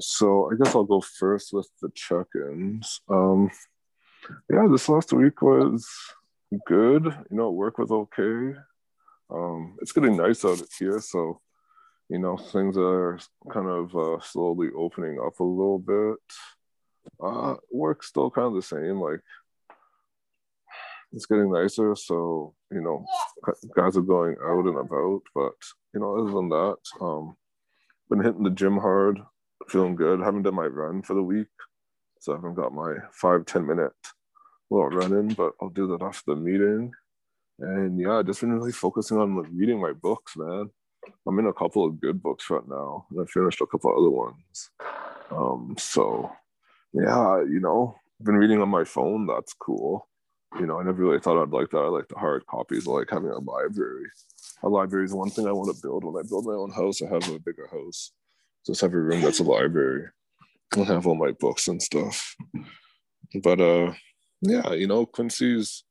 Okay, so I guess I'll go first with the check-ins. Um, yeah, this last week was good. You know, work was okay. Um, it's getting nice out here, so you know things are kind of uh, slowly opening up a little bit. Uh, work's still kind of the same. Like it's getting nicer, so you know guys are going out and about. But you know, other than that, um, been hitting the gym hard, feeling good. I Haven't done my run for the week, so I haven't got my five ten minute little run in, but I'll do that after the meeting. And yeah, just been really focusing on like, reading my books, man. I'm in a couple of good books right now, and I finished a couple other ones. Um, so yeah, you know, been reading on my phone. That's cool. You know, I never really thought I'd like that. I like the hard copies. I like having a library. A library is one thing I want to build. When I build my own house, I have a bigger house. Just have a room that's a library. I'll have all my books and stuff. But uh, yeah, you know, Quincy's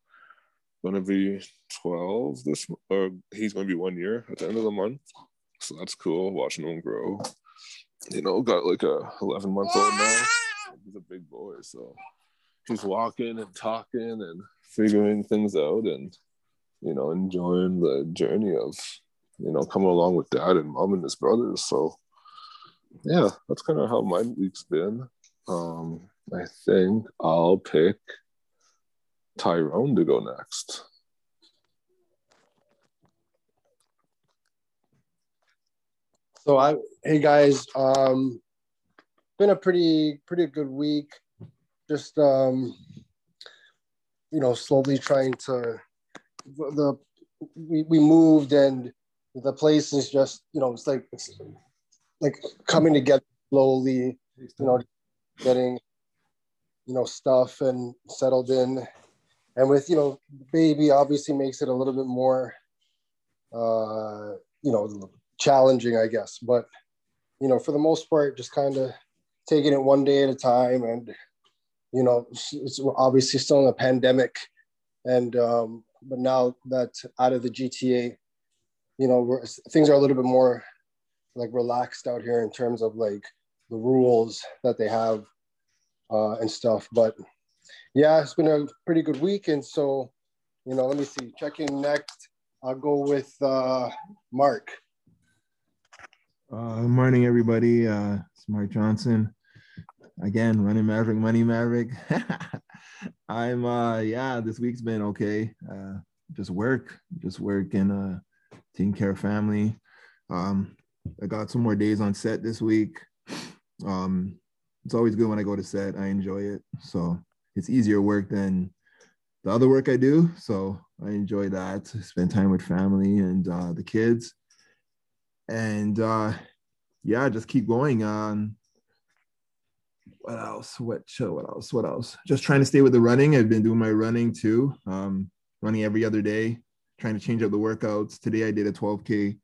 gonna be 12 this or he's gonna be one year at the end of the month. So that's cool watching him grow. You know, got like a 11 month old now. He's a big boy, so he's walking and talking and figuring things out and you know enjoying the journey of you know coming along with dad and mom and his brothers. So yeah, that's kind of how my week's been. Um, I think I'll pick Tyrone to go next. So I hey guys, um been a pretty pretty good week. Just um you know, slowly trying to the we, we moved and the place is just, you know, it's like it's like coming together slowly, you know, getting you know stuff and settled in. And with you know baby obviously makes it a little bit more uh you know challenging i guess. But you know for the most part just kind of taking it one day at a time and you know it's obviously still in a pandemic. And um but now that out of the gta you know things are a little bit more like relaxed out here in terms of like the rules that they have uh, and stuff but yeah, it's been a pretty good week. And so, you know, let me see, checking next. I'll go with uh, Mark. Uh, morning, everybody. Uh, it's Mark Johnson. Again, running Maverick, Money Maverick. I'm, uh, yeah, this week's been okay. Uh, just work, just work and uh, taking care of family. Um, I got some more days on set this week. Um, it's always good when I go to set. I enjoy it. So it's easier work than the other work I do. So I enjoy that. Spend time with family and uh, the kids, and uh, yeah, just keep going. On what else? What show? What else? What else? Just trying to stay with the running. I've been doing my running too. Um, running every other day. Trying to change up the workouts. Today I did a 12k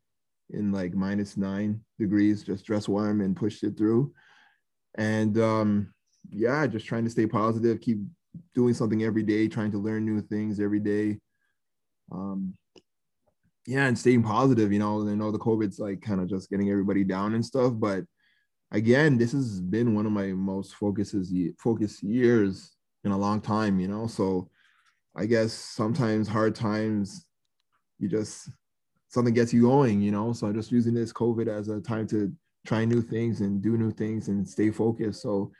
in like minus nine degrees. Just dress warm and pushed it through. And um, yeah, just trying to stay positive, keep doing something every day, trying to learn new things every day. Um, yeah, and staying positive. You know, I know the COVID's like kind of just getting everybody down and stuff, but again, this has been one of my most focuses focus years in a long time. You know, so I guess sometimes hard times, you just something gets you going. You know, so I'm just using this COVID as a time to try new things and do new things and stay focused. So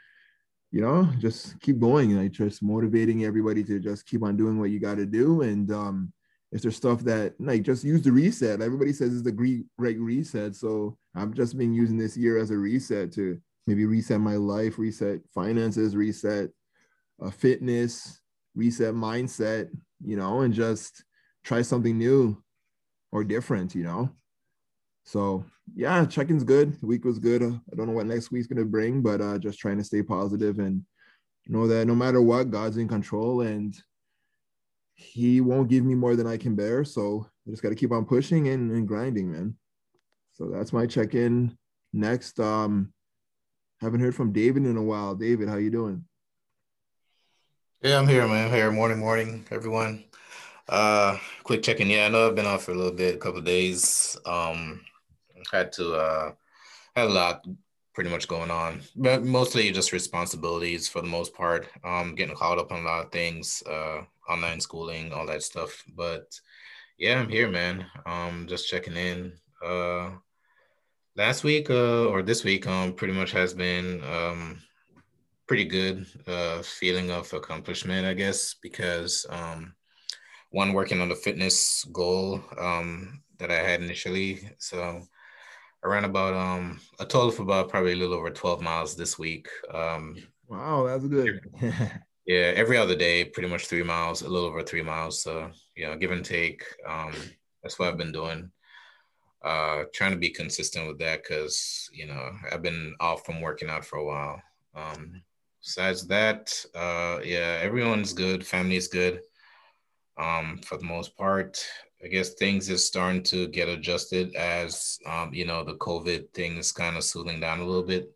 you know, just keep going. Like just motivating everybody to just keep on doing what you got to do. And um, if there's stuff that like just use the reset. Everybody says it's the great right reset. So I've just been using this year as a reset to maybe reset my life, reset finances, reset uh, fitness, reset mindset, you know, and just try something new or different, you know. So yeah, check-in's good. The week was good. Uh, I don't know what next week's gonna bring, but uh, just trying to stay positive and know that no matter what, God's in control and He won't give me more than I can bear. So I just got to keep on pushing and, and grinding, man. So that's my check-in. Next, um, haven't heard from David in a while. David, how you doing? Yeah, I'm here, man. Here. Morning, morning, everyone. Uh, quick check-in. Yeah, I know I've been off for a little bit, a couple days. Um, had to uh had a lot pretty much going on, but mostly just responsibilities for the most part. Um, getting caught up on a lot of things, uh, online schooling, all that stuff. But yeah, I'm here, man. Um, just checking in. Uh, last week uh, or this week, um, pretty much has been um pretty good. Uh, feeling of accomplishment, I guess, because um, one working on the fitness goal um that I had initially. So I ran about um a total of about probably a little over 12 miles this week. Um wow, that's good. yeah, every other day, pretty much three miles, a little over three miles. So you know, give and take. Um, that's what I've been doing. Uh, trying to be consistent with that because you know I've been off from working out for a while. Um, besides that, uh, yeah, everyone's good. Family's good. Um, for the most part, I guess things is starting to get adjusted as um, you know the COVID thing is kind of soothing down a little bit.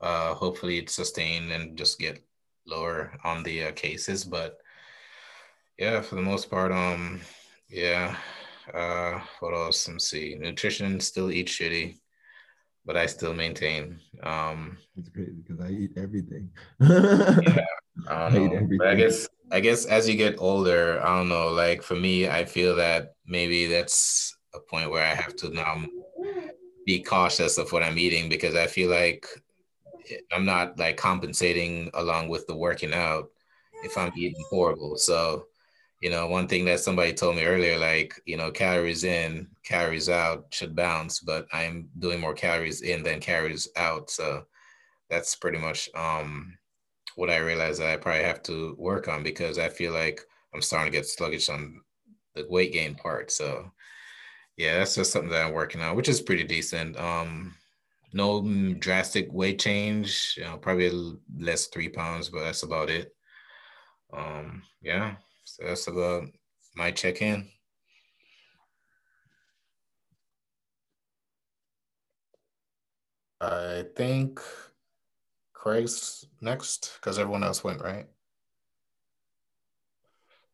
Uh, hopefully, it's sustained and just get lower on the uh, cases. But yeah, for the most part, um, yeah. Uh, what else? Let's see. Nutrition still eat shitty, but I still maintain. Um, it's crazy because I eat everything. yeah, I don't know. But I guess I guess as you get older, I don't know. Like for me, I feel that maybe that's a point where I have to now be cautious of what I'm eating because I feel like I'm not like compensating along with the working out if I'm eating horrible. So, you know, one thing that somebody told me earlier, like, you know, calories in, calories out should balance, but I'm doing more calories in than calories out. So that's pretty much um what I realized that I probably have to work on because I feel like I'm starting to get sluggish on the weight gain part. So yeah, that's just something that I'm working on, which is pretty decent. Um, no drastic weight change, you know, probably less three pounds, but that's about it. Um, yeah, so that's about my check-in. I think Craig's next because everyone else went, right?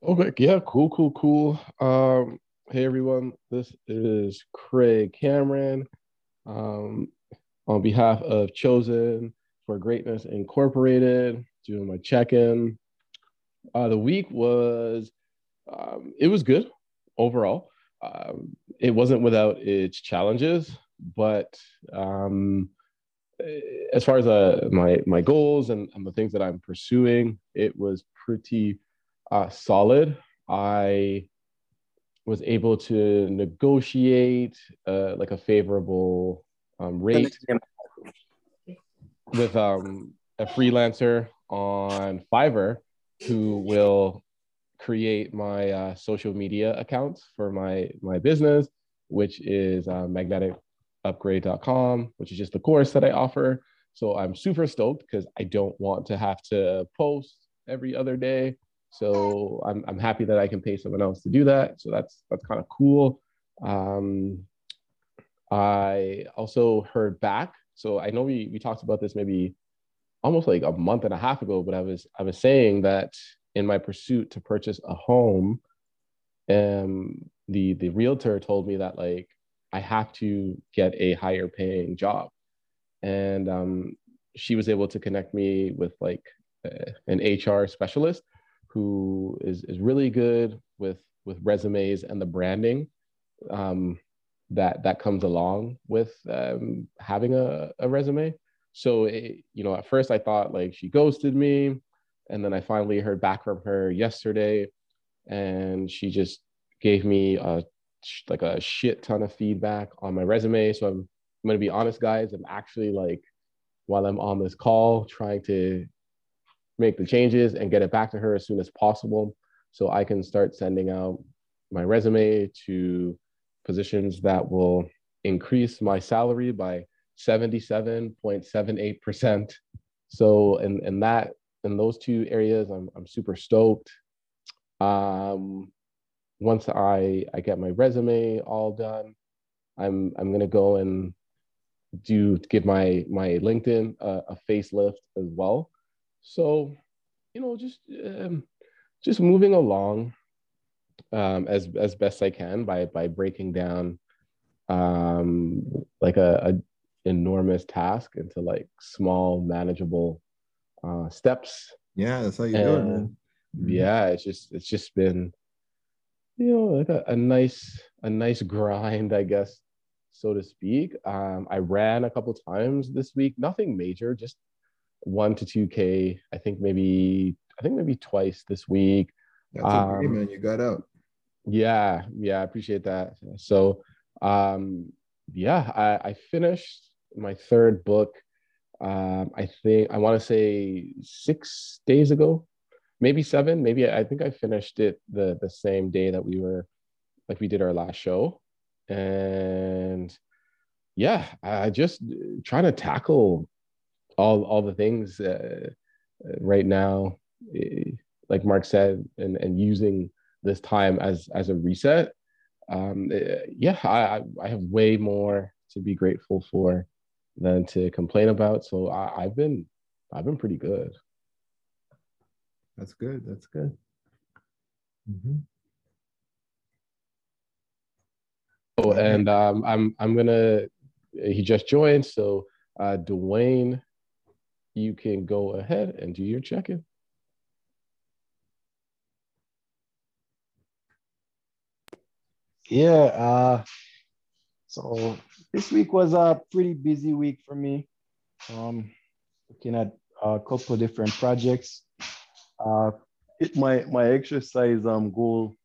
Okay, yeah, cool, cool, cool. Um, hey everyone, this is Craig Cameron. Um, on behalf of Chosen for Greatness Incorporated, doing my check-in. Uh, the week was um, it was good overall. Um, it wasn't without its challenges, but um, as far as uh, my my goals and, and, the things that I'm pursuing, it was pretty uh, solid. I was able to negotiate uh, like a favorable um, rate with um, a freelancer on Fiverr who will create my uh, social media accounts for my my business, which is uh, magnetic upgrade.com, which is just the course that I offer. So I'm super stoked because I don't want to have to post every other day. So I'm, I'm happy that I can pay someone else to do that. So that's that's kind of cool. Um, I also heard back. So I know we we talked about this maybe almost like a month and a half ago, but I was I was saying that in my pursuit to purchase a home, um, the the realtor told me that like I have to get a higher paying job. And um, she was able to connect me with like uh, an HR specialist who is, is really good with, with resumes and the branding um, that, that comes along with um, having a, a resume. So, it, you know, at first I thought like she ghosted me. And then I finally heard back from her yesterday and she just gave me a like a shit ton of feedback on my resume. So I'm, I'm going to be honest, guys. I'm actually like, while I'm on this call, trying to make the changes and get it back to her as soon as possible so I can start sending out my resume to positions that will increase my salary by 77.78%. So in, in that in those two areas, I'm, I'm super stoked. Um, once I I get my resume all done, I'm I'm gonna go and do give my my LinkedIn a, a facelift as well. So, you know, just um, just moving along um, as as best I can by by breaking down um, like a, a enormous task into like small, manageable uh, steps. Yeah, that's how you do it, man. Yeah, it's just it's just been you know like a, a nice a nice grind, I guess, so to speak. Um, I ran a couple times this week, nothing major, just one to two k. I think maybe I think maybe twice this week. That's um, great, man. You got out. Yeah, yeah, I appreciate that. So, um, yeah, I, I finished my third book. Um, I think I want to say six days ago, maybe seven. Maybe I think I finished it the the same day that we were, like we did our last show, and yeah, I just trying to tackle all all the things uh, right now, eh, like Mark said, and and using this time as as a reset. Um, eh, yeah, I I have way more to be grateful for than to complain about. So I, I've been I've been pretty good. That's good. That's good. Mm-hmm. Oh, and um, I'm I'm gonna. He just joined, so uh, Dwayne, you can go ahead and do your check-in. Yeah. Uh, so this week was a pretty busy week for me. Um, looking at a couple different projects. Uh, hit my my exercise um goal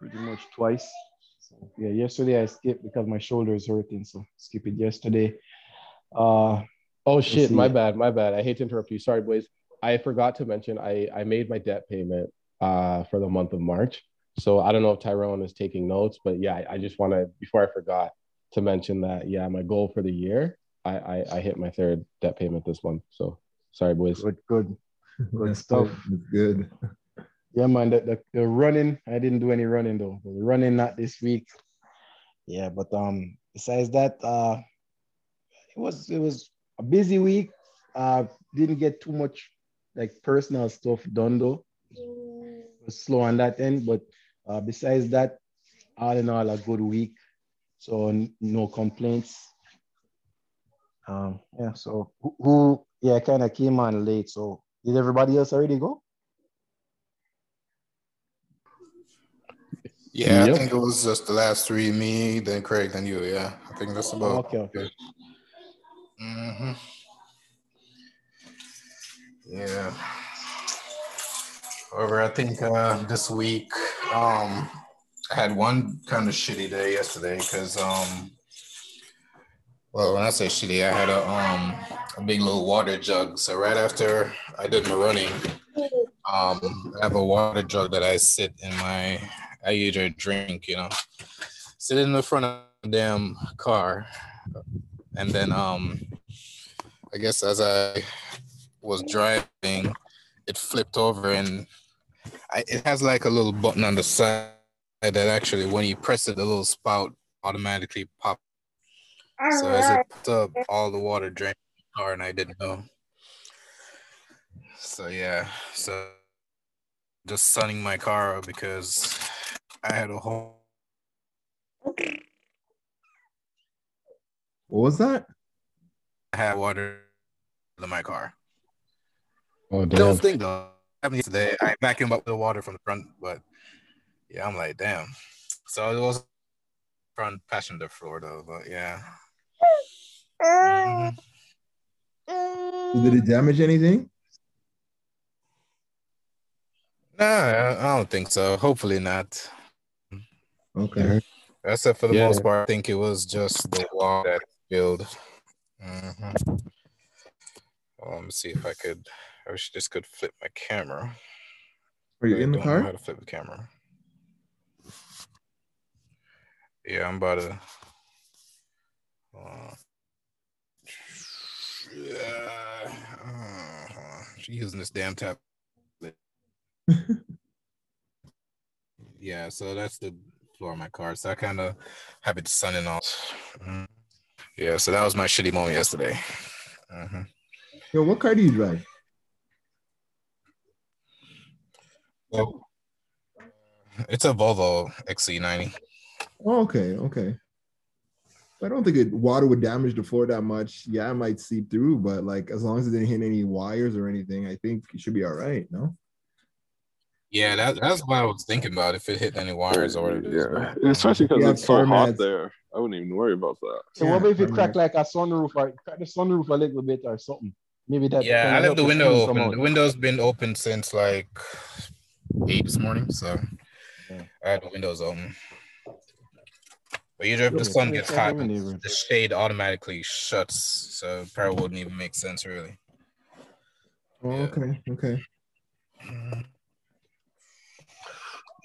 pretty much twice. So yeah, yesterday I skipped because my shoulder is hurting, so skip it yesterday. Uh, oh shit, my bad, my bad. I hate to interrupt you. Sorry, boys. I forgot to mention I I made my debt payment uh for the month of March. So I don't know if Tyrone is taking notes, but yeah, I, I just want to before I forgot to mention that yeah, my goal for the year, I, I I hit my third debt payment this month. So sorry, boys. Good, good, good stuff. Good. good. Yeah, man. The, the, the, running, I didn't do any running though. The running not this week. Yeah, but um, besides that, uh, it was it was a busy week. Uh, didn't get too much like personal stuff done though. It was slow on that end, but uh, besides that, all in all, a good week. So no complaints. Um, yeah. So who, who yeah, kind of came on late. So did everybody else already go? Yeah, yep. I think it was just the last three, me, then Craig, then you. Yeah, I think that's about. Oh, okay, okay. Mm-hmm. Yeah. However, I think uh, this week um, I had one kind of shitty day yesterday because um, well, when I say shitty, I had a um a big little water jug. So right after I did my running, um, I have a water jug that I sit in my I usually drink, you know, sit in the front of the damn car, and then um, I guess as I was driving, it flipped over and I, it has like a little button on the side that actually, when you press it, the little spout automatically pop. So as it popped up, all the water drained the car, and I didn't know. So yeah, so just sunning my car because I had a whole. What was that? I had water in my car. Oh, damn. Don't think though. Happened yesterday. I vacuumed up the water from the front, but yeah, I'm like, damn. So it was front passenger floor though, but yeah. Mm-hmm. Did it damage anything? Nah, I don't think so. Hopefully not. Okay. Except for the yeah. most part, I think it was just the wall that filled. Mm-hmm. Well, let me see if I could. I wish I just could flip my camera. Are you in the car? how to flip the camera? Yeah, I'm about to. Uh, yeah, uh, using this damn tablet. yeah, so that's the floor of my car. So I kind of have it sunning off. Mm-hmm. Yeah, so that was my shitty moment yesterday. Mm-hmm. Yo, what car do you drive? Well, it's a Volvo XC90. Oh, okay, okay. I don't think it water would damage the floor that much. Yeah, it might seep through, but like as long as it didn't hit any wires or anything, I think it should be all right. No. Yeah, that, that's what I was thinking about. If it hit any wires or yeah, especially because it's so hot there, I wouldn't even worry about that. So yeah, what if it cracked like a sunroof or crack the sunroof a little bit or something? Maybe that. Yeah, I left the window open. The window's been open since like eight this morning, so yeah. I had the windows open. But usually, if the sun gets hot, the shade automatically shuts, so probably wouldn't even make sense, really. Oh, okay, okay.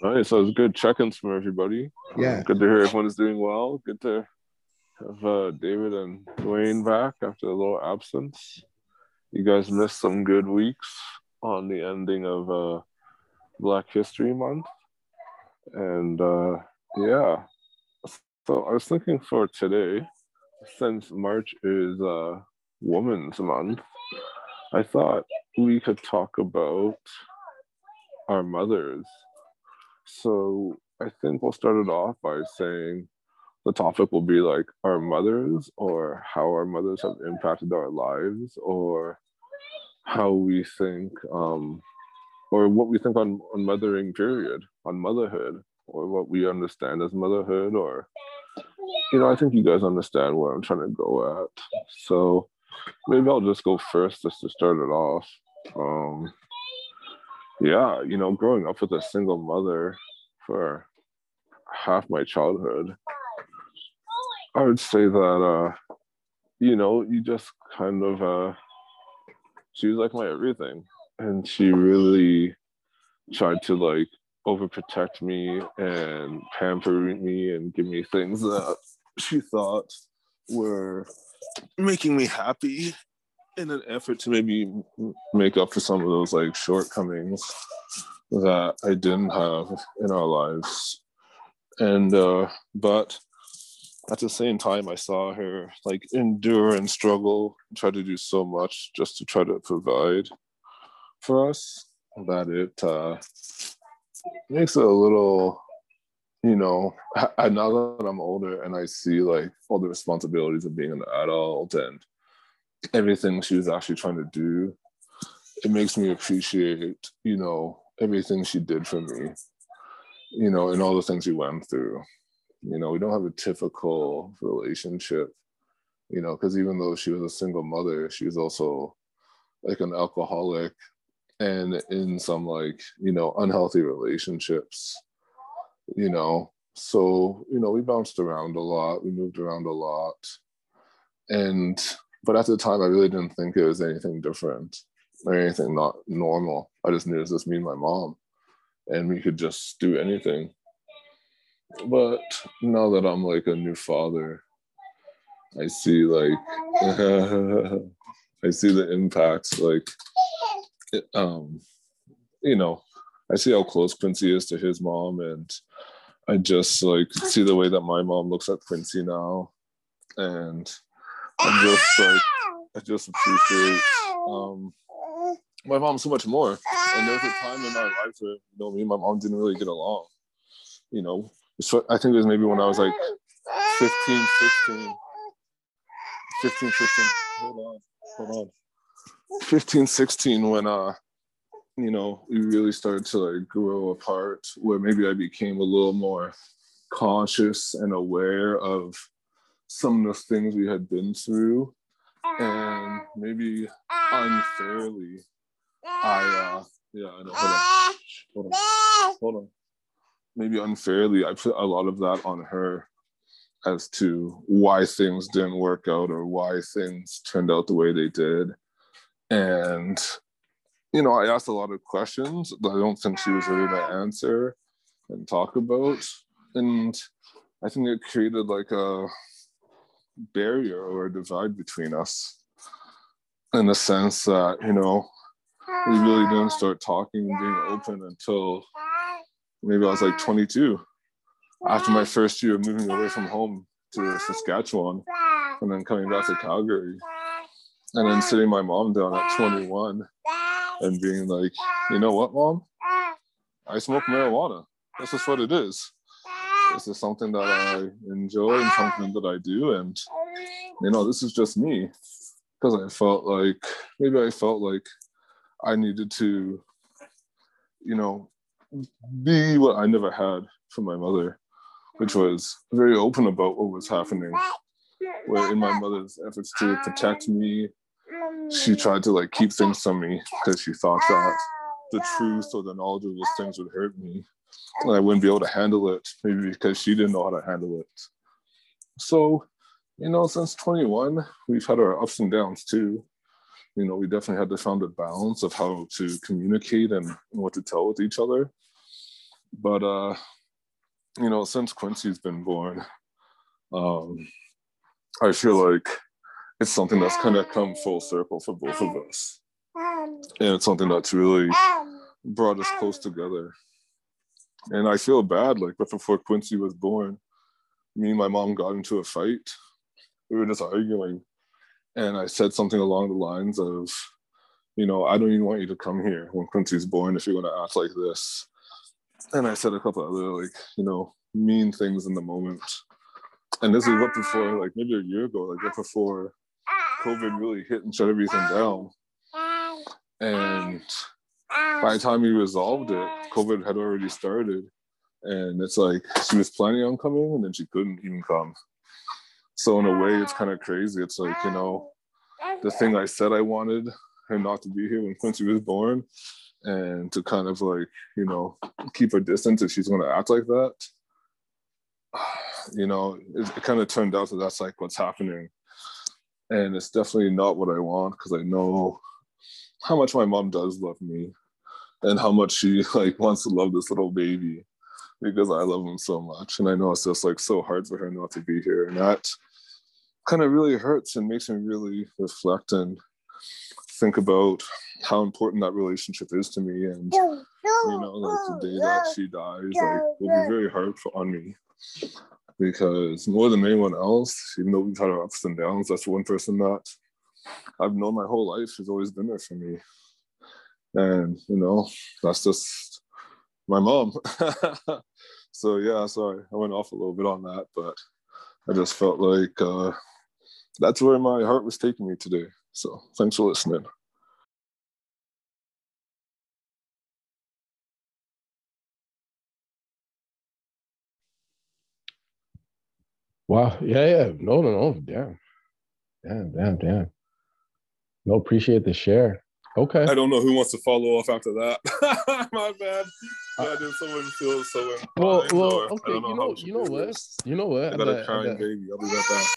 All right, so it's good check-ins from everybody. Yeah, good to hear everyone is doing well. Good to have uh, David and Dwayne back after a little absence. You guys missed some good weeks on the ending of uh, Black History Month, and uh, yeah, so I was thinking for today, since March is uh, Women's Month, I thought we could talk about our mothers. So I think we'll start it off by saying the topic will be like our mothers or how our mothers have impacted our lives or how we think um, or what we think on, on mothering period on motherhood or what we understand as motherhood or you know, I think you guys understand where I'm trying to go at. So maybe I'll just go first just to start it off. Um, yeah, you know, growing up with a single mother for half my childhood, I would say that, uh, you know, you just kind of, uh, she was like my everything. And she really tried to like overprotect me and pamper me and give me things that she thought were making me happy in an effort to maybe make up for some of those like shortcomings that I didn't have in our lives. And uh but at the same time I saw her like endure and struggle, try to do so much just to try to provide for us that it uh makes it a little you know I, now that i'm older and i see like all the responsibilities of being an adult and everything she was actually trying to do it makes me appreciate you know everything she did for me you know and all the things we went through. You know we don't have a typical relationship you know because even though she was a single mother she was also like an alcoholic and in some like you know unhealthy relationships you know? So you know we bounced around a lot we moved around a lot. And but at the time i really didn't think it was anything different or anything not normal. I just knew it was just me and my mom and we could just do anything. But now that i'm like a new father i see like i see the impacts like um, you know, I see how close Quincy is to his mom, and I just like see the way that my mom looks at Quincy now, and I'm just like I just appreciate um, my mom so much more. And there was a time in my life where you know me and my mom didn't really get along. You know, so I think it was maybe when I was like 15, 16, 15, 16. Hold on, hold on. 15, 16 when uh you know we really started to like grow apart where maybe I became a little more conscious and aware of some of the things we had been through and maybe unfairly I uh yeah I know hold on. Hold on. Hold on. Maybe unfairly I put a lot of that on her as to why things didn't work out or why things turned out the way they did and, you know, I asked a lot of questions that I don't think she was ready to answer and talk about. And I think it created like a barrier or a divide between us in the sense that, you know, we really didn't start talking and being open until maybe I was like 22 after my first year of moving away from home to Saskatchewan and then coming back to Calgary and then sitting my mom down at 21 and being like, you know what, mom? I smoke marijuana. That's just what it is. this is something that I enjoy and something that I do. And, you know, this is just me because I felt like maybe I felt like I needed to, you know, be what I never had from my mother, which was very open about what was happening. Where in my mother's efforts to protect me, she tried to like keep things from me because she thought that the truth or the knowledge of those things would hurt me and I wouldn't be able to handle it, maybe because she didn't know how to handle it. So, you know, since 21, we've had our ups and downs too. You know, we definitely had to find a balance of how to communicate and what to tell with each other. But uh, you know, since Quincy's been born, um, I feel like it's something that's kind of come full circle for both of us. And it's something that's really brought us close together. And I feel bad, like, but before Quincy was born, me and my mom got into a fight. We were just arguing. And I said something along the lines of, you know, I don't even want you to come here when Quincy's born if you're going to act like this. And I said a couple other, like, you know, mean things in the moment. And this is what before, like maybe a year ago, like before COVID really hit and shut everything down. And by the time he resolved it, COVID had already started. And it's like she was planning on coming and then she couldn't even come. So in a way, it's kind of crazy. It's like, you know, the thing I said I wanted her not to be here when Quincy was born and to kind of like, you know, keep her distance if she's going to act like that. You know, it, it kind of turned out that that's like what's happening. And it's definitely not what I want because I know how much my mom does love me and how much she like wants to love this little baby because I love him so much. And I know it's just like so hard for her not to be here. And that kind of really hurts and makes me really reflect and think about how important that relationship is to me. And you know, like the day that she dies, like will be very hard for, on me because more than anyone else, even though we've had our ups and downs, that's one person that I've known my whole life has always been there for me. And you know, that's just my mom. so yeah, sorry, I went off a little bit on that, but I just felt like uh, that's where my heart was taking me today. So thanks for listening. Wow. Yeah, yeah. No, no, no. Damn. Damn, damn, damn. No, appreciate the share. Okay. I don't know who wants to follow off after that. My bad. Uh, did someone feel so Well, well, okay. You know, you know what? This. You know what? I got a crying baby. I'll be right back.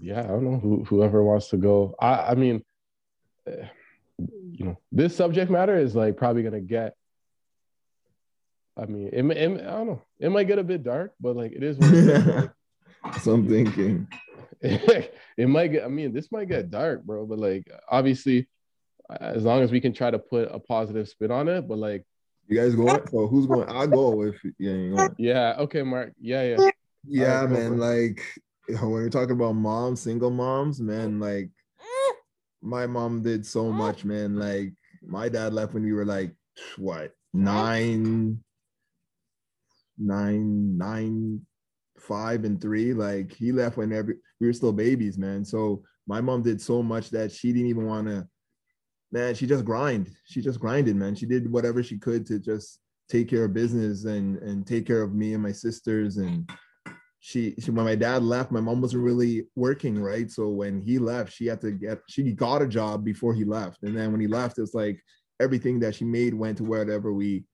Yeah, I don't know who whoever wants to go. I I mean, uh, you know, this subject matter is like probably gonna get. I mean, it, it, I don't know. It might get a bit dark, but like it is. What it is. So I'm thinking. it might get. I mean, this might get dark, bro. But like, obviously, uh, as long as we can try to put a positive spin on it. But like, you guys going? So who's going? I'll go if yeah. Yeah. Okay, Mark. Yeah, yeah. Yeah, man. Like when we're talking about moms, single moms, man. Like my mom did so much, man. Like my dad left when we were like what nine, nine, nine, five and three. Like he left whenever we were still babies, man. So my mom did so much that she didn't even want to. Man, she just grind. She just grinded, man. She did whatever she could to just take care of business and and take care of me and my sisters. And she, she when my dad left, my mom wasn't really working, right? So when he left, she had to get she got a job before he left. And then when he left, it's like everything that she made went to whatever we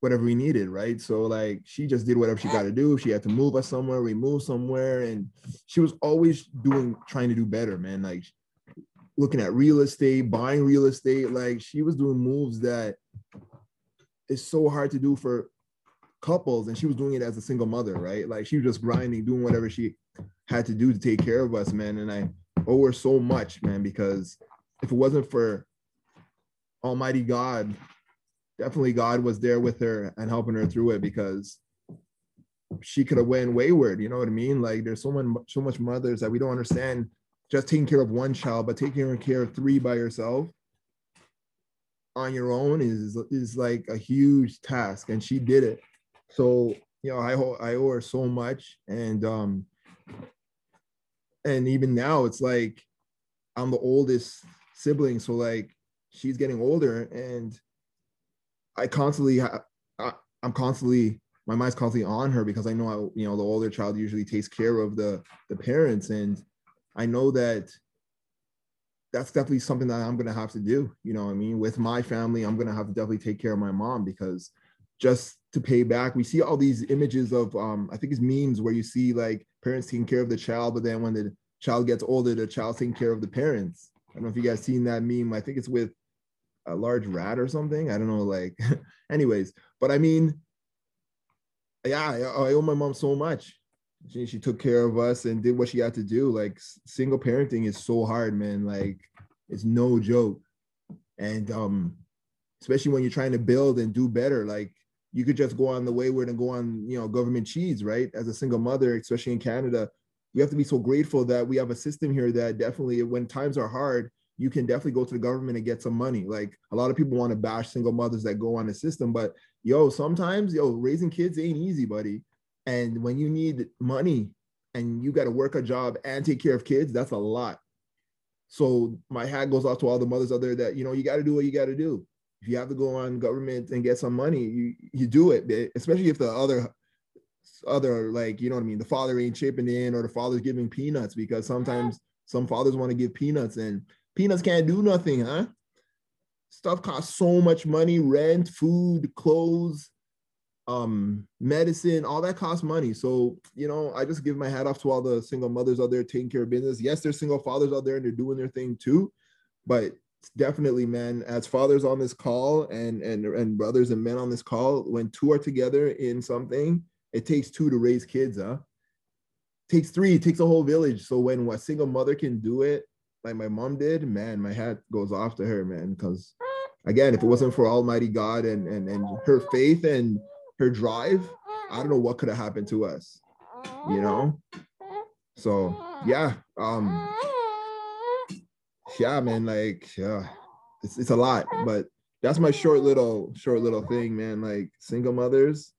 whatever we needed, right? So like she just did whatever she got to do. She had to move us somewhere, we moved somewhere, and she was always doing trying to do better, man. Like looking at real estate, buying real estate. Like she was doing moves that is so hard to do for couples, and she was doing it as a single mother, right? Like she was just grinding, doing whatever she had to do to take care of us, man. And I owe her so much, man, because if it wasn't for Almighty God definitely God was there with her and helping her through it because she could have went wayward. You know what I mean? Like there's so much, so much mothers that we don't understand just taking care of one child, but taking care of three by yourself. on your own is is like a huge task, and she did it. So you know, I I owe her so much, and um, and even now it's like I'm the oldest sibling, so like she's getting older, and I constantly I, I'm constantly my mind's constantly on her because I know I, you know the older child usually takes care of the the parents, and I know that that's definitely something that I'm gonna have to do. You know, I mean, with my family, I'm gonna have to definitely take care of my mom because just to pay back, we see all these images of um, I think it's memes where you see like parents taking care of the child, but then when the child gets older, the child's taking care of the parents. I don't know if you guys seen that meme. I think it's with a large rat or something. I don't know, like, anyways, but I mean, yeah, I, I owe my mom so much. She, she took care of us and did what she had to do. Like single parenting is so hard, man. Like it's no joke. And um, especially when you're trying to build and do better, like you could just go on the wayward and go on, you know, government cheese, right? As a single mother, especially in Canada, we have to be so grateful that we have a system here that definitely, when times are hard, you can definitely go to the government and get some money. Like a lot of people want to bash single mothers that go on the system, but yo, sometimes yo, raising kids ain't easy, buddy. And when you need money and you got to work a job and take care of kids, that's a lot. So my hat goes off to all the mothers out there that you know you got to do what you got to do. If you have to go on government and get some money, you you do it. Eh, especially if the other other like you know what I mean, the father ain't chipping in or the father's giving peanuts because sometimes some fathers want to give peanuts and peanuts can't do nothing, huh? Stuff costs so much money: rent, food, clothes, um, medicine, all that costs money. So, you know, I just give my hat off to all the single mothers out there taking care of business. Yes, there's single fathers out there and they're doing their thing too, but definitely, man, as fathers on this call and and and brothers and men on this call, when two are together in something, it takes two to raise kids, huh? Takes three, it takes a whole village. So when a single mother can do it, like my mom did, man, my hat goes off to her, man. Because again, if it wasn't for Almighty God and and and her faith and her drive, I don't know what could have happened to us, you know? So yeah, um, yeah, man, like yeah, it's it's a lot, but that's my short little short little thing, man. Like single mothers,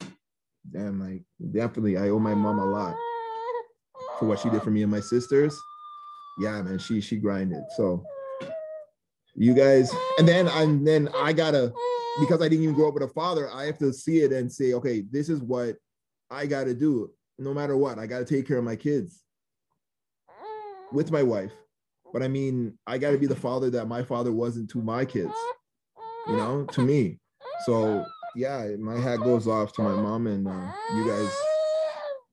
damn, like definitely I owe my mom a lot for what she did for me and my sisters. Yeah, man, she she grinded. So you guys, and then and then I gotta because I didn't even grow up with a father, I have to see it and say, okay, this is what I got to do. No matter what, I got to take care of my kids with my wife. But I mean, I got to be the father that my father wasn't to my kids, you know, to me. So yeah, my hat goes off to my mom and uh, you guys.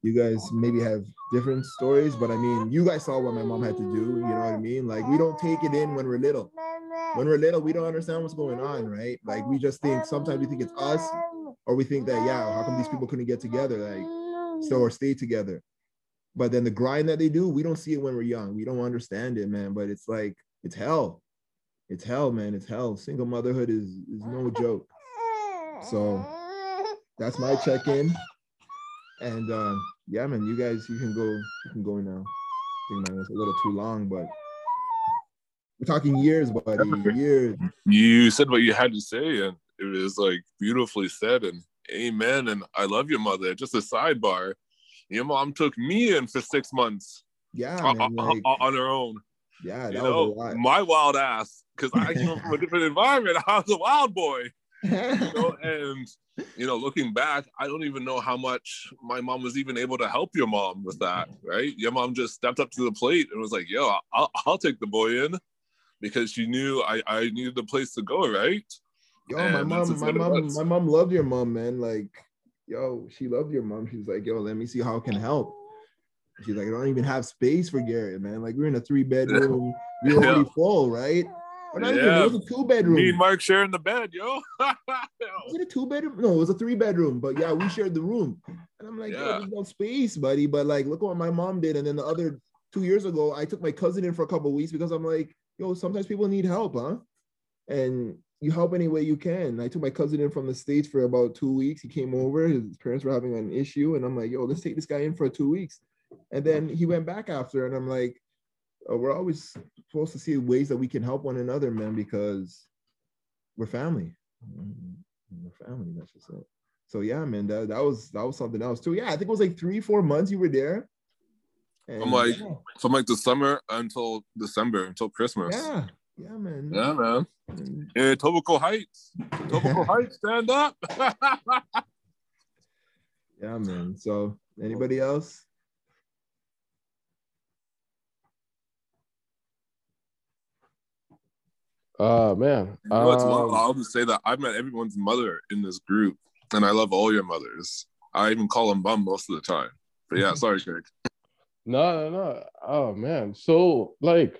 You guys maybe have different stories, but I mean, you guys saw what my mom had to do. You know what I mean? Like we don't take it in when we're little when we're little, we don't understand what's going on, right? Like we just think sometimes we think it's us, or we think that yeah, how come these people couldn't get together, like so or stay together? But then the grind that they do, we don't see it when we're young. We don't understand it, man. But it's like it's hell. It's hell, man. It's hell. Single motherhood is is no joke. So that's my check-in. And uh, yeah, man, you guys, you can go, you can go now. I think mine was a little too long, but we're talking years, buddy. Years. You said what you had to say, and it was like beautifully said. And amen. And I love your mother. Just a sidebar. Your mom took me in for six months. Yeah, man, like, on her own. Yeah, you know, my wild ass. Because I came from a different environment. I was a wild boy. You know, and you know, looking back, I don't even know how much my mom was even able to help your mom with that. Right? Your mom just stepped up to the plate and was like, "Yo, I'll, I'll take the boy in." because she knew I, I needed a place to go, right? Yo, and my mom, my mom, my mom loved your mom, man. Like, yo, she loved your mom. She's like, yo, let me see how I can help. She's like, I don't even have space for Garrett, man. Like, we're in a three bedroom, we're already yeah. full, right? Or not yeah. even, it was a two bedroom. Me and Mark sharing the bed, yo. was it a two bedroom? No, it was a three bedroom, but yeah, we shared the room. And I'm like, yeah. yo, there's no space, buddy. But like, look what my mom did. And then the other two years ago, I took my cousin in for a couple weeks because I'm like, yo, sometimes people need help, huh? And you help any way you can. I took my cousin in from the States for about two weeks. He came over, his parents were having an issue, and I'm like, yo, let's take this guy in for two weeks. And then he went back after, and I'm like, oh, we're always supposed to see ways that we can help one another, man, because we're family. Mm-hmm. We're family. That's just it. So yeah, man, that, that was that was something else too. Yeah, I think it was like three, four months you were there. And, I'm like yeah. from like the summer until December until Christmas. Yeah, yeah, man. Yeah, man. Mm-hmm. And, yeah, Etobicoke Heights. Etobicoke Heights, stand up. yeah, man. So anybody else? Oh uh, man. You know, um, I'll just say that I've met everyone's mother in this group, and I love all your mothers. I even call them bum most of the time. But yeah, sorry, Craig. No, no, no. Oh man. So like,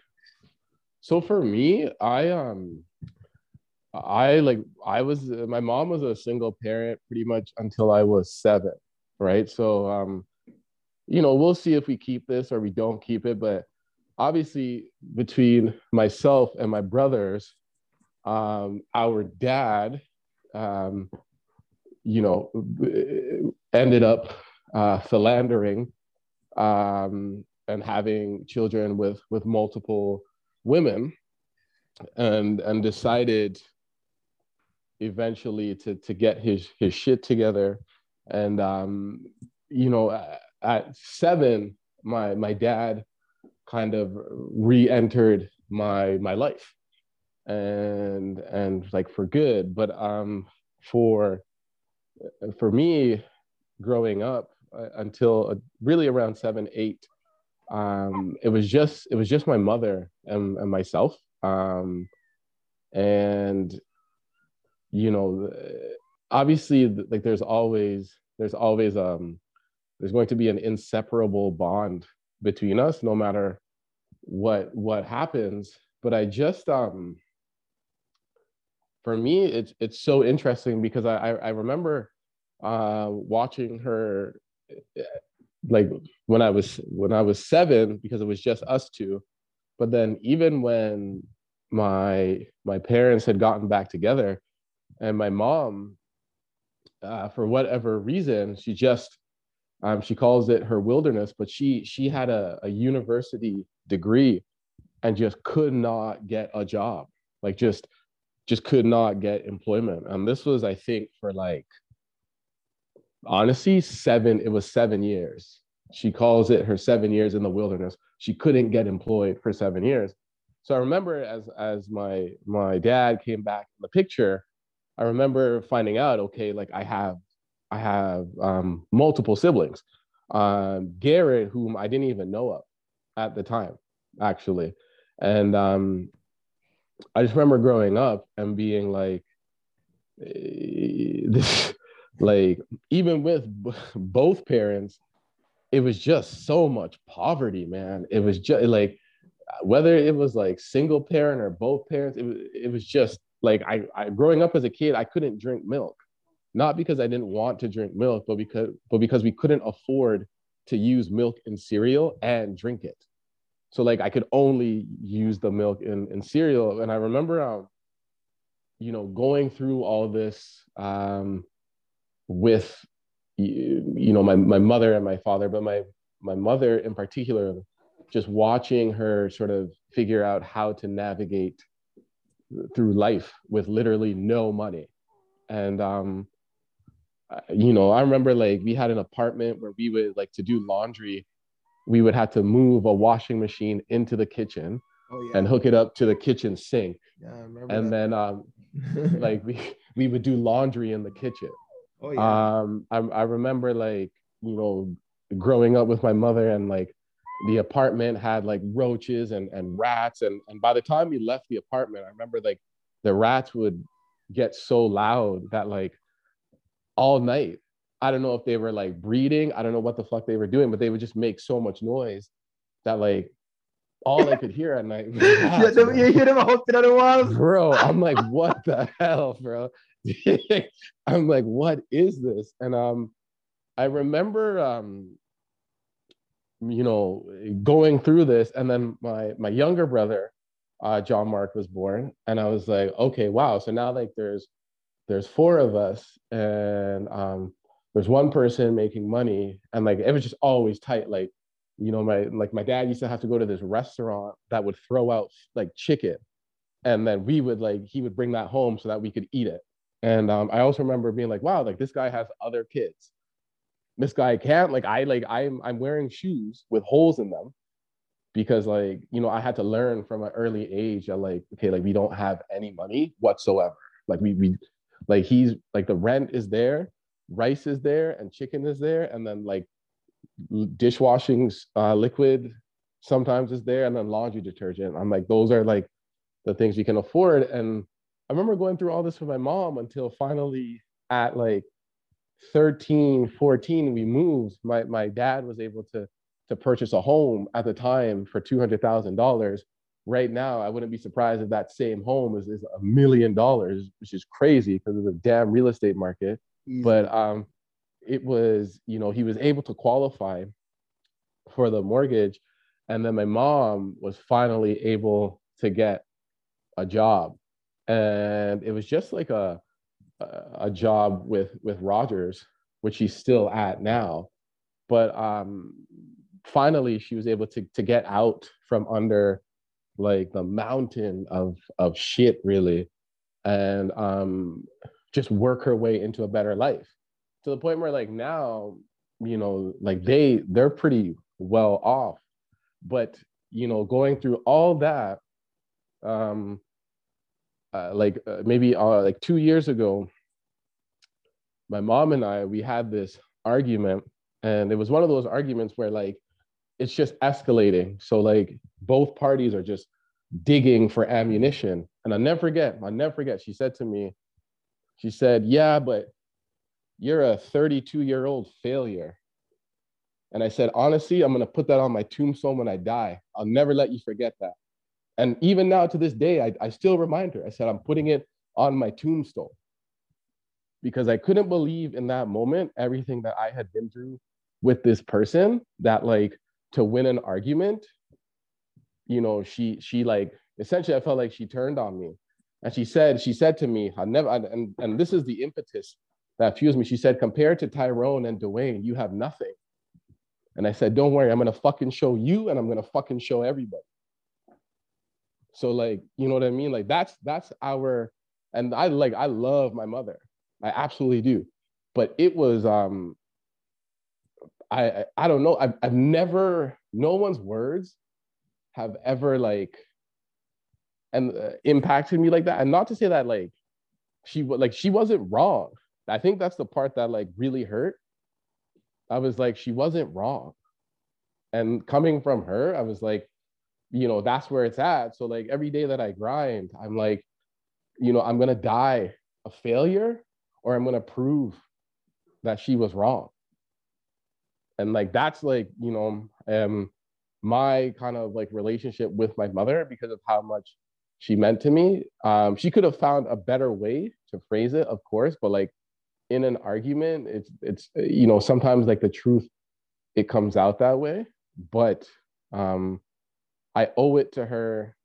so for me, I um, I like I was my mom was a single parent pretty much until I was seven, right? So um, you know, we'll see if we keep this or we don't keep it, but obviously between myself and my brothers, um, our dad, um, you know, ended up uh, philandering um, and having children with with multiple women, and and decided eventually to to get his his shit together, and um, you know, at, seven, my my dad kind of re-entered my my life and and like for good. But um for for me growing up uh, until uh, really around seven eight um it was just it was just my mother and, and myself. Um and you know obviously like there's always there's always um there's going to be an inseparable bond between us no matter what what happens. But i just um for me it's it's so interesting because i i remember uh watching her like when i was when i was seven because it was just us two. But then even when my my parents had gotten back together and my mom uh, for whatever reason she just um, she calls it her wilderness, but she she had a, a university degree and just could not get a job. Like just just could not get employment. And this was, I think, for like honestly, seven, it was seven years. She calls it her seven years in the wilderness. She couldn't get employed for seven years. So I remember as as my my dad came back in the picture, I remember finding out, okay, like I have I have um, multiple siblings. Um, Garrett, whom I didn't even know of at the time, actually. And um, I just remember growing up and being like, this, like, even with both parents, it was just so much poverty, man. It was just like, whether it was like single parent or both parents, it was, it was just like I, I growing up as a kid, I couldn't drink milk not because I didn't want to drink milk, but because but because we couldn't afford to use milk in cereal and drink it. So like I could only use the milk in, in cereal. And I remember um, you know, going through all this um with you know my, my mother and my father, but my my mother in particular, just watching her sort of figure out how to navigate through life with literally no money. And um you know, I remember like we had an apartment where we would like to do laundry. We would have to move a washing machine into the kitchen oh, yeah. and hook it up to the kitchen sink. Yeah, I remember. And that. then um, like we we would do laundry in the kitchen. Oh yeah. Um, I I remember like you know growing up with my mother and like the apartment had like roaches and and rats and and by the time we left the apartment, I remember like the rats would get so loud that like all night. I don't know if they were like breeding. I don't know what the fuck they were doing, but they would just make so much noise that like all I could hear at night. Was you hear them the walls, bro. I'm like, what the hell, bro? I'm like, what is this? And um, I remember um, you know, going through this, and then my my younger brother, uh, John Mark, was born, and I was like, okay, wow. So now like there's there's four of us and um, there's one person making money and like it was just always tight like you know my like my dad used to have to go to this restaurant that would throw out like chicken and then we would like he would bring that home so that we could eat it. And um, I also remember being like, wow, like this guy has other kids. This guy can't like I like I'm I'm wearing shoes with holes in them because like you know I had to learn from an early age that like okay like we don't have any money whatsoever. Like we we like he's like the rent is there, rice is there, and chicken is there, and then like dishwashing uh, liquid sometimes is there, and then laundry detergent. I'm like those are like the things you can afford. And I remember going through all this with my mom until finally at like 13, 14, we moved. My my dad was able to to purchase a home at the time for two hundred thousand dollars. Right now, I wouldn't be surprised if that same home is, is a million dollars, which is crazy because of the damn real estate market. Mm. But um, it was, you know, he was able to qualify for the mortgage. And then my mom was finally able to get a job. And it was just like a, a job with with Rogers, which she's still at now. But um, finally, she was able to to get out from under like the mountain of of shit, really, and um, just work her way into a better life. To the point where like now, you know, like they they're pretty well off, but you know, going through all that, um, uh, like uh, maybe uh, like two years ago, my mom and I we had this argument, and it was one of those arguments where like it's just escalating. So like both parties are just digging for ammunition. And I never forget, I never forget. She said to me, she said, "Yeah, but you're a 32 year old failure." And I said, honestly, I'm gonna put that on my tombstone when I die. I'll never let you forget that. And even now to this day, I, I still remind her, I said, I'm putting it on my tombstone because I couldn't believe in that moment everything that I had been through with this person that like to win an argument, you know, she she like essentially I felt like she turned on me. And she said, she said to me, I never and and this is the impetus that fuels me. She said, compared to Tyrone and Dwayne, you have nothing. And I said, don't worry, I'm gonna fucking show you and I'm gonna fucking show everybody. So like, you know what I mean? Like that's that's our and I like I love my mother. I absolutely do. But it was um I I, don't know. I've I've never no one's words have ever like and uh, impacted me like that. And not to say that like she like she wasn't wrong. I think that's the part that like really hurt. I was like she wasn't wrong. And coming from her, I was like you know, that's where it's at. So like every day that I grind, I'm like, you know, I'm gonna die a failure or I'm gonna prove that she was wrong. And like that's like, you know, um my kind of like relationship with my mother because of how much she meant to me. Um, she could have found a better way to phrase it, of course, but like in an argument, it's it's you know, sometimes like the truth it comes out that way. But um I owe it to her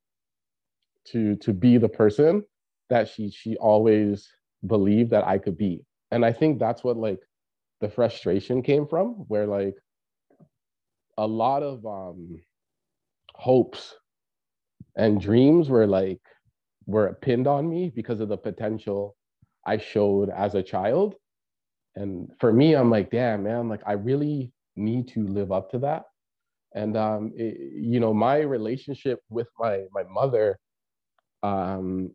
to to be the person that she she always believed that I could be. And I think that's what like the frustration came from where like a lot of um hopes and dreams were like were pinned on me because of the potential I showed as a child. And for me, I'm like, damn, man, like I really need to live up to that and um, it, you know my relationship with my my mother um,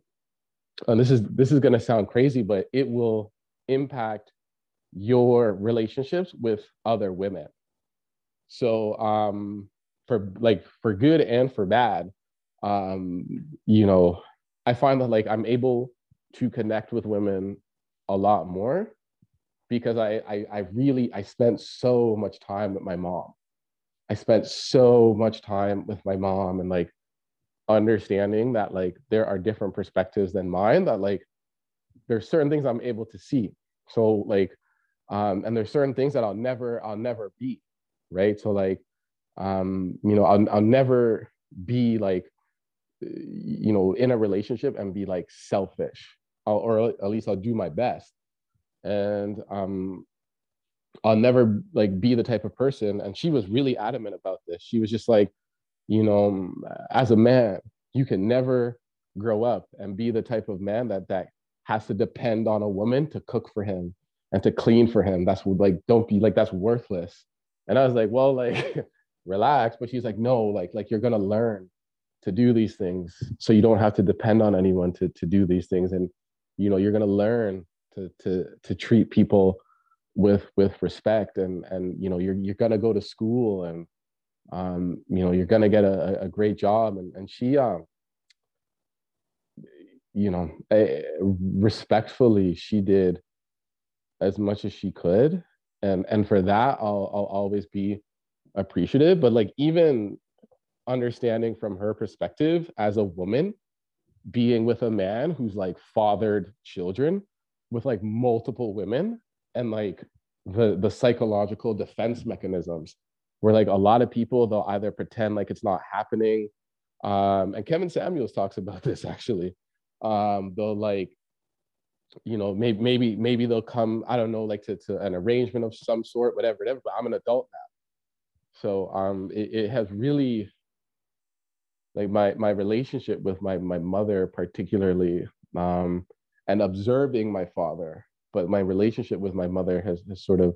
and this is this is to sound crazy but it will impact your relationships with other women so um for like for good and for bad um you know i find that like i'm able to connect with women a lot more because I, I i really i spent so much time with my mom I spent so much time with my mom and like understanding that like there are different perspectives than mine that like there's certain things I'm able to see. So like um and there's certain things that I'll never I'll never be, right? So like um you know I'll I'll never be like you know in a relationship and be like selfish I'll, or at least I'll do my best. And um I'll never like be the type of person. And she was really adamant about this. She was just like, you know, as a man, you can never grow up and be the type of man that that has to depend on a woman to cook for him and to clean for him. That's like don't be like that's worthless. And I was like, well, like relax. But she's like, no, like like you're gonna learn to do these things so you don't have to depend on anyone to to do these things and you know you're gonna learn to to to treat people with with respect and and you know you're you're gonna go to school and um you know you're gonna get a, a great job and and she um you know eh, respectfully she did as much as she could. And and for that I'll I'll always be appreciative. But like even understanding from her perspective as a woman being with a man who's like fathered children with like multiple women and like the the psychological defense mechanisms where like a lot of people they'll either pretend like it's not happening. Um and kevin samuels talks about this actually. Um they'll like you know maybe maybe maybe they'll come i don't know like to, to an arrangement of some sort whatever whatever but i'm an adult now so um it, it has really like my my relationship with my my mother particularly um and observing my father but my relationship with my mother has, has sort of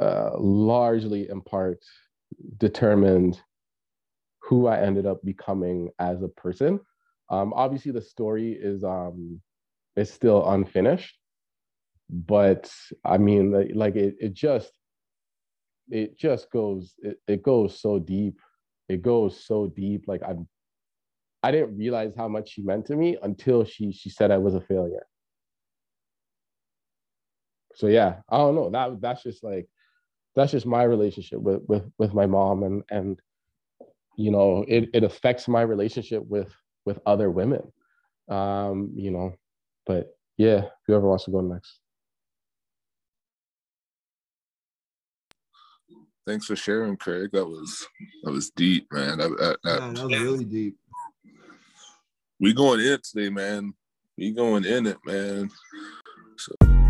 uh, largely in part determined who I ended up becoming as a person. Um, obviously, the story is um, is still unfinished, but I mean, like it, it just it just goes it, it goes so deep. It goes so deep. Like I'm I didn't realize how much she meant to me until she she said I was a failure. So yeah, I don't know. That that's just like that's just my relationship with with with my mom and and you know it it affects my relationship with with other women. Um, you know, but yeah, whoever wants to go next. Thanks for sharing, Craig. That was that was deep, man. That, that, that, yeah, that was really deep we going in today, man. We going in it, man. So.